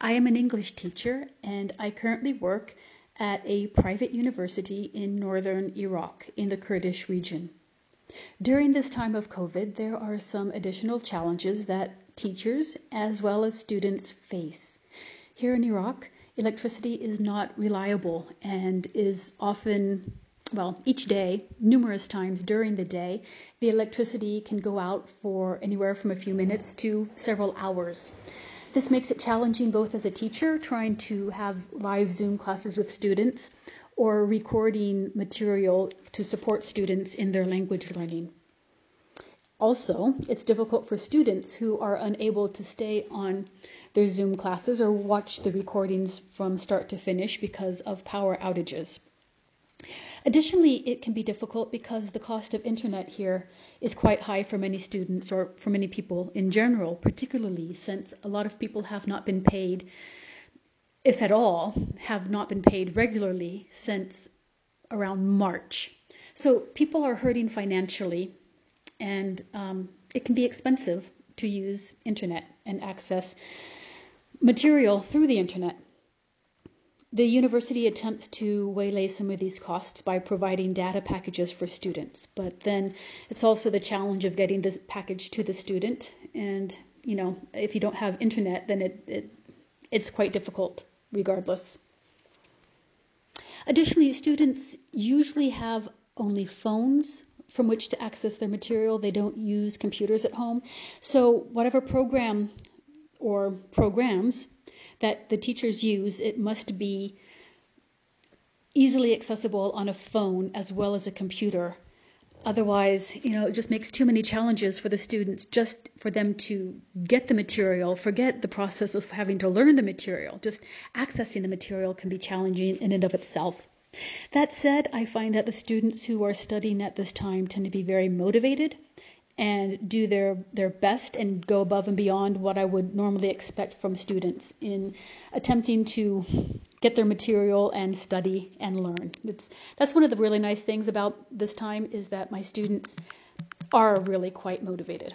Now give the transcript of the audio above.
I am an English teacher and I currently work at a private university in northern Iraq in the Kurdish region. During this time of COVID, there are some additional challenges that teachers as well as students face. Here in Iraq, electricity is not reliable and is often well, each day, numerous times during the day, the electricity can go out for anywhere from a few minutes to several hours. This makes it challenging both as a teacher trying to have live Zoom classes with students or recording material to support students in their language learning. Also, it's difficult for students who are unable to stay on their Zoom classes or watch the recordings from start to finish because of power outages. Additionally, it can be difficult because the cost of internet here is quite high for many students or for many people in general, particularly since a lot of people have not been paid, if at all, have not been paid regularly since around March. So people are hurting financially, and um, it can be expensive to use internet and access material through the internet. The university attempts to waylay some of these costs by providing data packages for students, but then it's also the challenge of getting this package to the student. And you know, if you don't have internet, then it, it it's quite difficult regardless. Additionally, students usually have only phones from which to access their material. They don't use computers at home. So, whatever program or programs that the teachers use, it must be easily accessible on a phone as well as a computer. Otherwise, you know, it just makes too many challenges for the students just for them to get the material, forget the process of having to learn the material. Just accessing the material can be challenging in and of itself. That said, I find that the students who are studying at this time tend to be very motivated and do their, their best and go above and beyond what I would normally expect from students in attempting to get their material and study and learn. It's, that's one of the really nice things about this time is that my students are really quite motivated.